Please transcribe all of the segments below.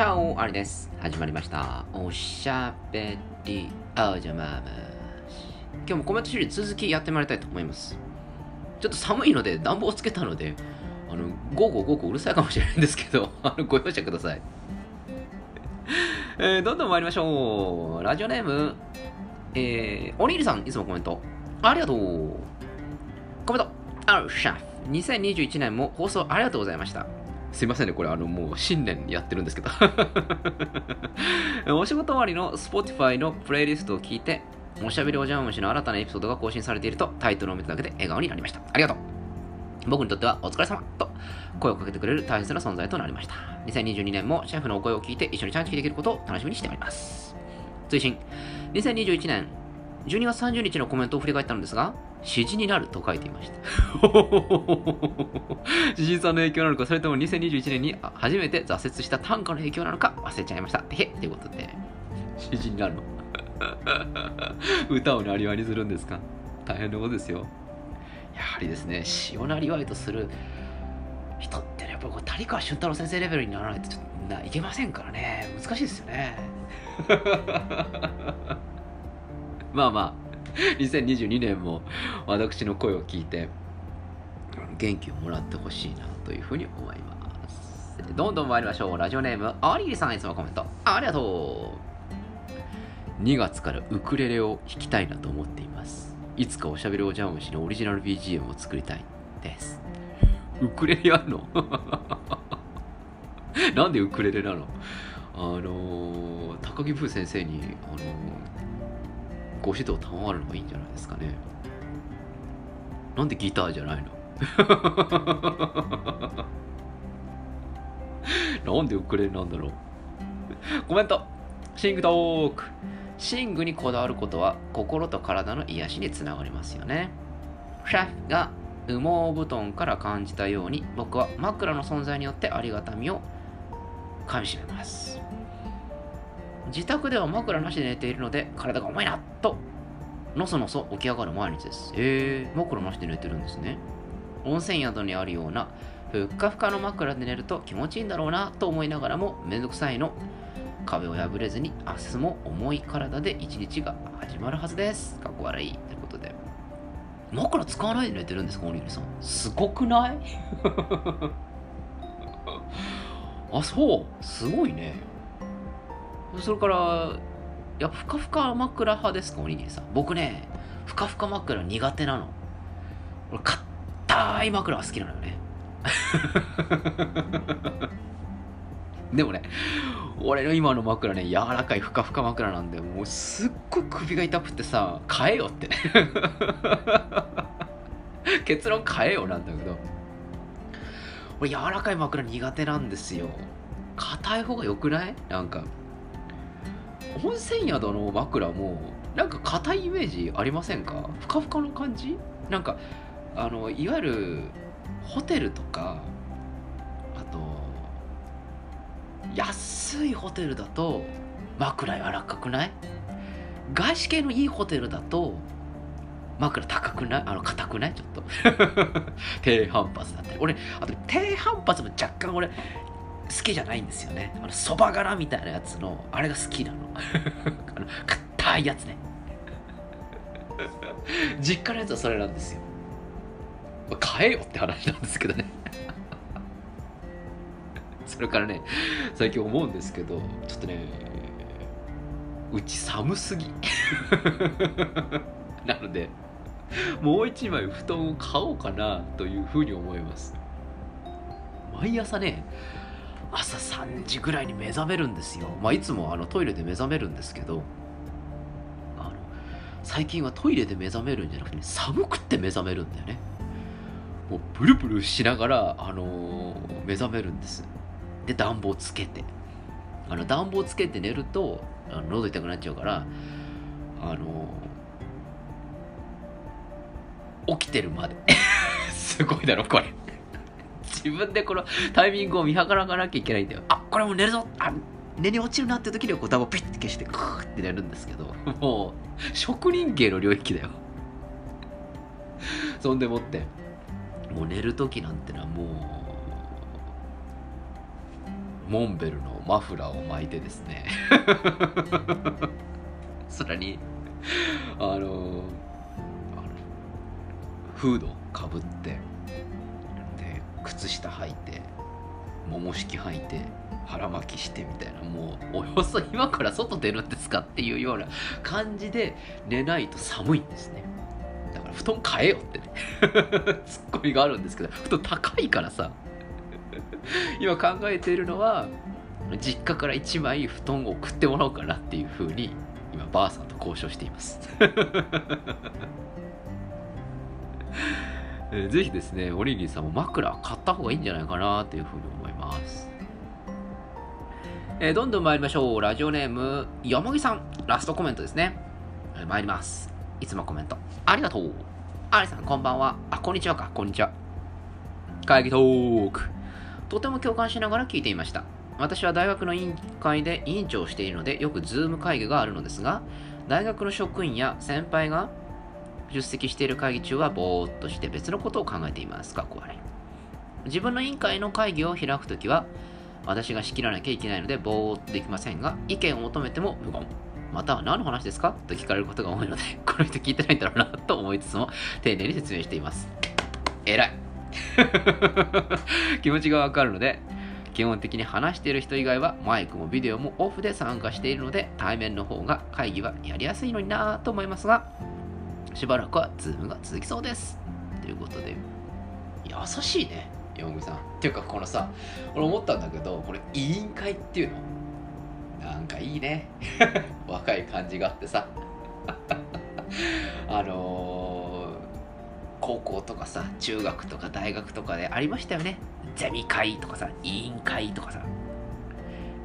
チャオ、あれです。始まりました。おしゃべりあじゃまま今日もコメントシリーズ続きやってまいりたいと思います。ちょっと寒いので暖房をつけたので、あの、ゴーゴーゴーゴーうるさいかもしれないんですけど、あの、ご容赦ください。えー、どんどん参りましょう。ラジオネーム、えー、おにぎりさん、いつもコメント。ありがとう。コメント、あるしゃ。2021年も放送ありがとうございました。すいませんね、これ、あの、もう新年やってるんですけど。お仕事終わりの Spotify のプレイリストを聞いて、おしゃべりおじゃま虫の新たなエピソードが更新されているとタイトルを見ただけで笑顔になりました。ありがとう。僕にとってはお疲れ様と声をかけてくれる大切な存在となりました。2022年もシェフのお声を聞いて一緒にチャンチキできることを楽しみにしております。追伸2021年12月30日のコメントを振り返ったのですが、詩人になると書いていました。詩人さんの影響なのか、それとも2021年に初めて挫折した短歌の影響なのか忘れちゃいました。へということで、詩人になるの。歌をなりわいにするんですか？大変なことですよ。やはりですね、詩をなりわいとする人ってね、やっぱこう谷川俊太郎先生レベルにならないとちょっとないけませんからね、難しいですよね。まあまあ、2022年も私の声を聞いて元気をもらってほしいなというふうに思います。どんどん参りましょう。ラジオネーム、ありりさんいつもコメント。ありがとう。2月からウクレレを弾きたいなと思っています。いつかおしゃべりおじゃま虫のオリジナル BGM を作りたいです。ウクレレやんの？なんでウクレレなの？あのー、高木ブー先生に、あのーご指導賜るのがいいんじゃないですかね。なんでギターじゃないの？なんでウクレレなんだろうコメントシングトークシングにこだわることは心と体の癒しにつながりますよね。シェフが羽毛布団から感じたように僕は枕の存在によってありがたみをかみしめます。自宅では枕なしで寝ているので体が重いなとのそのそ起き上がる毎日です。へえ、枕なしで寝てるんですね。温泉宿にあるようなふっかふかの枕で寝ると気持ちいいんだろうなと思いながらもめんどくさいの壁を破れずに明日も重い体で一日が始まるはずです。かっこ悪い。ということで。枕使わないで寝てるんですか、おにぎりさん。すごくない？あ、そう。すごいね。それから、いや、ふかふか枕派ですか、おにぎりさん。僕ね、ふかふか枕苦手なの。俺、硬い枕が好きなのよね。でもね、俺の今の枕ね、柔らかいふかふか枕なんで、もうすっごい首が痛くてさ、変えよってね。結論変えよなんだけど。俺、柔らかい枕苦手なんですよ。硬い方が良くない？なんか。温泉宿の枕もなんか硬いイメージありませんか？ふかふかの感じ？なんかあのいわゆるホテルとかあと安いホテルだと枕柔らかくない？外資系のいいホテルだと枕高くない？あの硬くない？ちょっと。低反発だったり。俺あと低反発も若干俺好きじゃないんですよね。あの、そば柄みたいなやつの、あれが好きなの。あの、硬いやつね。実家のやつはそれなんですよ。買えよって話なんですけどね。それからね、最近思うんですけど、ちょっとね、うち寒すぎ。なので、もう一枚布団を買おうかなというふうに思います。毎朝ね、朝3時ぐらいに目覚めるんですよ。まあ、いつもあのトイレで目覚めるんですけど、あの最近はトイレで目覚めるんじゃなくて、ね、寒くって目覚めるんだよね。もうブルブルしながら、あのー目覚めるんです。で、暖房つけて。あの暖房つけて寝ると、あの喉痛くなっちゃうから、あのー起きてるまで。すごいだろ、これ。自分でこのタイミングを見計らわなきゃいけないんだよ。あこれもう寝るぞあ寝に落ちるなって時にはこう暖房ピッて消してクーって寝るんですけどもう職人芸の領域だよ。そんでもってもう寝る時なんてのはもうモンベルのマフラーを巻いてですね さらにあのあのフードかぶって靴下履いて桃式履いて腹巻きしてみたいなもうおよそ今から外出るんですかっていうような感じで寝ないと寒いんですね。だから布団買えよってね。ツッコミがあるんですけど布団高いからさ。今考えているのは実家から1枚布団を送ってもらおうかなっていうふうに今ばあさんと交渉しています。ぜひですねおにぎりさんも枕買った方がいいんじゃないかなというふうに思いますえー、どんどん参りましょう。ラジオネーム、よもぎさん。ラストコメントですね。えー、参ります。いつもコメント。ありがとう。ありさん、こんばんは。あ、こんにちはか。こんにちは。会議トーク。とても共感しながら聞いていました。私は大学の委員会で委員長をしているので、よくズーム会議があるのですが、大学の職員や先輩が出席している会議中はぼーっとして別のことを考えています。かっこ悪い。自分の委員会の会議を開くときは、私が仕切らなきゃいけないのでぼーっとできませんが、意見を求めても無言。または何の話ですか？と聞かれることが多いので、この人聞いてないんだろうなと思いつつも、丁寧に説明しています。偉い 気持ちがわかるので、基本的に話している人以外はマイクもビデオもオフで参加しているので対面の方が会議はやりやすいのになぁと思いますがしばらくはズームが続きそうです。ということで優しいねヨンさん。っていうかこのさ俺思ったんだけどこれ委員会っていうのなんかいいね。若い感じがあってさ。あのー、高校とかさ中学とか大学とかでありましたよね。ゼミ会とかさ委員会とかさ。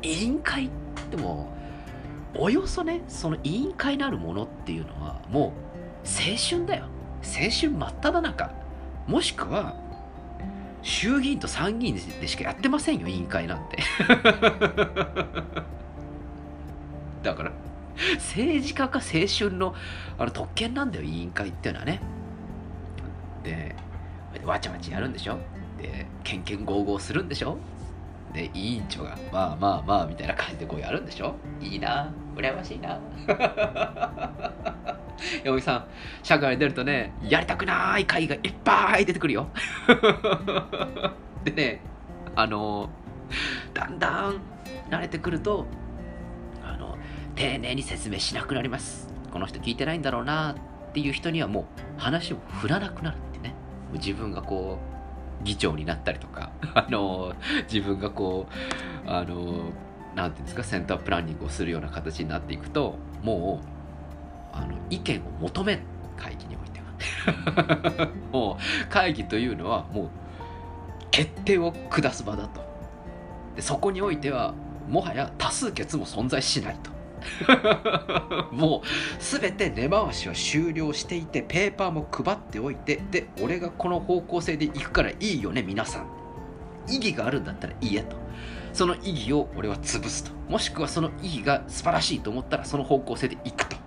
委員会ってもおよそねその委員会なるものっていうのはもう青春だよ青春真っ只中もしくは衆議院と参議院でしかやってませんよ、委員会なんて。だから、政治家か青春のあの特権なんだよ、委員会っていうのはね。で、わちゃわちゃやるんでしょで、けんけんごうごうするんでしょで、委員長が、まあまあまあ、みたいな感じでこうやるんでしょ？いいな、羨ましいな。山木さん、社会に出るとね、やりたくない会がいっぱい出てくるよ。でね、あの、だんだん慣れてくると、あの、丁寧に説明しなくなります。この人聞いてないんだろうなっていう人にはもう話を振らなくなるってね。自分がこう、議長になったりとか、あの、自分がこう、あの、なんていうんですか、センタープランニングをするような形になっていくと、もう、あの意見を求め会議においては。もう会議というのはもう決定を下す場だと。でそこにおいてはもはや多数決も存在しないと。もう全て根回しは終了していてペーパーも配っておいてで俺がこの方向性で行くからいいよね皆さん。意義があるんだったらいいやと。その意義を俺は潰すと。もしくはその意義が素晴らしいと思ったらその方向性で行くと。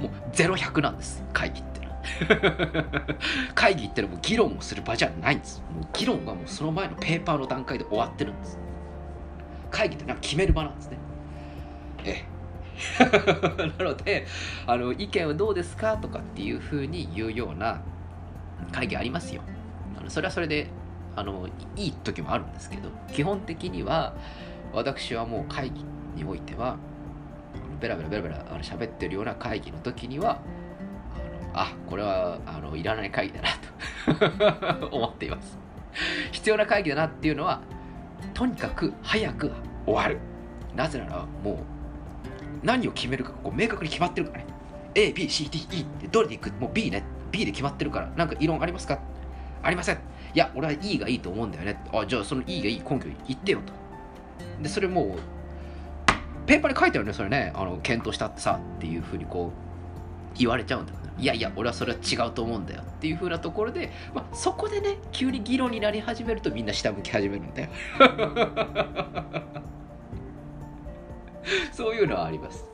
もう0100なんです。会議って 会議ってのはもう議論をする場じゃないんです。もう議論はもうその前のペーパーの段階で終わってるんです。会議ってなんか決める場なんですね。えなのであの意見はどうですかとかっていうふうに言うような会議ありますよ。あのそれはそれであのいい時もあるんですけど基本的には私はもう会議においてはベラベラベラベラあの喋ってるような会議の時にはあのあこれはあのいらない会議だなと 思っています。必要な会議だなっていうのはとにかく早く終わる。なぜならもう何を決めるかこう明確に決まってるからね。A、B、C、D、E ってどれでいく？もう B ね。B で決まってるから。なんか異論ありますか？ありません。いや俺は E がいいと思うんだよね。あじゃあその E がいい根拠言ってよと。でそれもうペーパーに書いてあるねそれね。あの検討したってさっていうふうにこう言われちゃうんだよね。いやいや俺はそれは違うと思うんだよっていうふうなところで、まあ、そこでね急に議論になり始めるとみんな下向き始めるんだよ。そういうのはあります。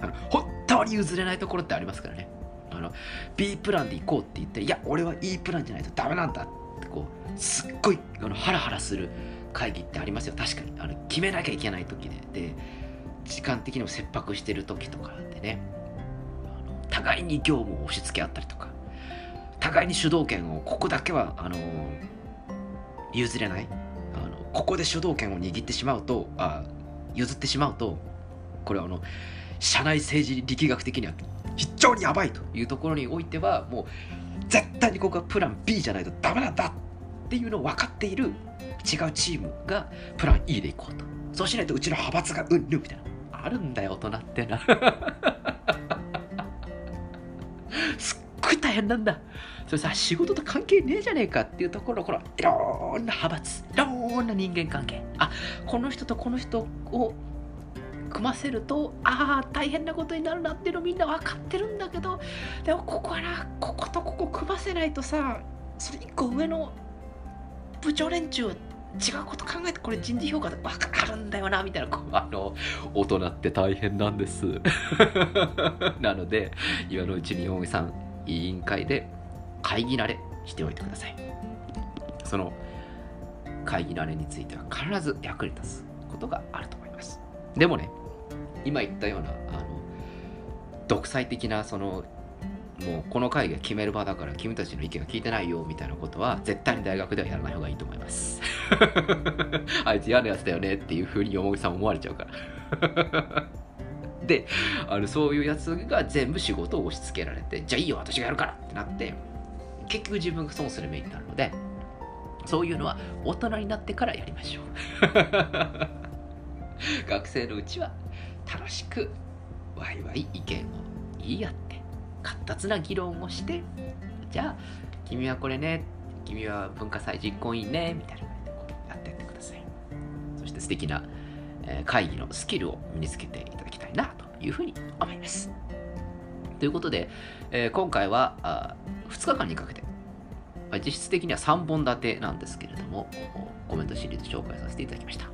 あの本当に譲れないところってありますからね。あの B プランで行こうって言っていや俺は E プランじゃないとダメなんだってこうすっごいあのハラハラする会議ってありますよ。確かに。あの決めなきゃいけない時でで。時間的にも切迫してる時とかでね。あの互いに業務を押し付け合ったりとか。互いに主導権をここだけはあの譲れない。あのここで主導権を握ってしまうとあ譲ってしまうとこれはあの社内政治力学的には非常にやばいというところにおいてはもう絶対にここはプラン B じゃないとダメなんだっていうのを分かっている違うチームがプラン E でいこうと。そうしないとうちの派閥がうんぬみたいな。あるんだよ大人ってな。ごい大変なんだ。それさ仕事と関係ねえじゃねえかっていうところこのいろんな派閥いろんな人間関係。あこの人とこの人を組ませるとああ大変なことになるなっていうのみんな分かってるんだけどでもここはなこことここ組ませないとさそれ一個上の部長連中違うこと考えてこれ人事評価で分かるんだよなみたいなこうあの大人って大変なんです。なので今のうちに大木さん委員会で会議慣れしておいてくださいその会議慣れについては必ず役に立つことがあると思います。でもね今言ったようなあの独裁的なそのもうこの会議が決める場だから君たちの意見が聞いてないよみたいなことは絶対に大学ではやらない方がいいと思います。あいつ嫌なやつだよねっていうふうに山口さん思われちゃうからであのそういうやつが全部仕事を押し付けられてじゃあいいよ私がやるからってなって結局自分が損する目になるのでそういうのは大人になってからやりましょう。学生のうちは楽しくワイワイ意見を言い合って活発な議論をしてじゃあ君はこれね君は文化祭実行委員ねみたいな感じでこうやってってください。そして素敵な、会議のスキルを身につけていただきいなというふうに思います。ということで、えー今回はあ2日間にかけてまあ実質的には3本立てなんですけれどもコメントシリーズ紹介させていただきました。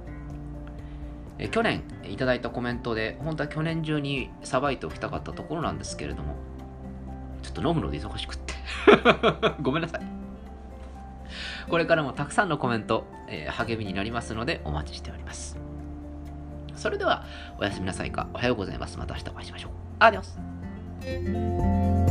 えー去年いただいたコメントで本当は去年中にさばいておきたかったところなんですけれどもちょっと飲むので忙しくって。ごめんなさい。これからもたくさんのコメント、えー励みになりますのでお待ちしております。それではおやすみなさいか。おはようございます。また明日お会いしましょう。アディオス。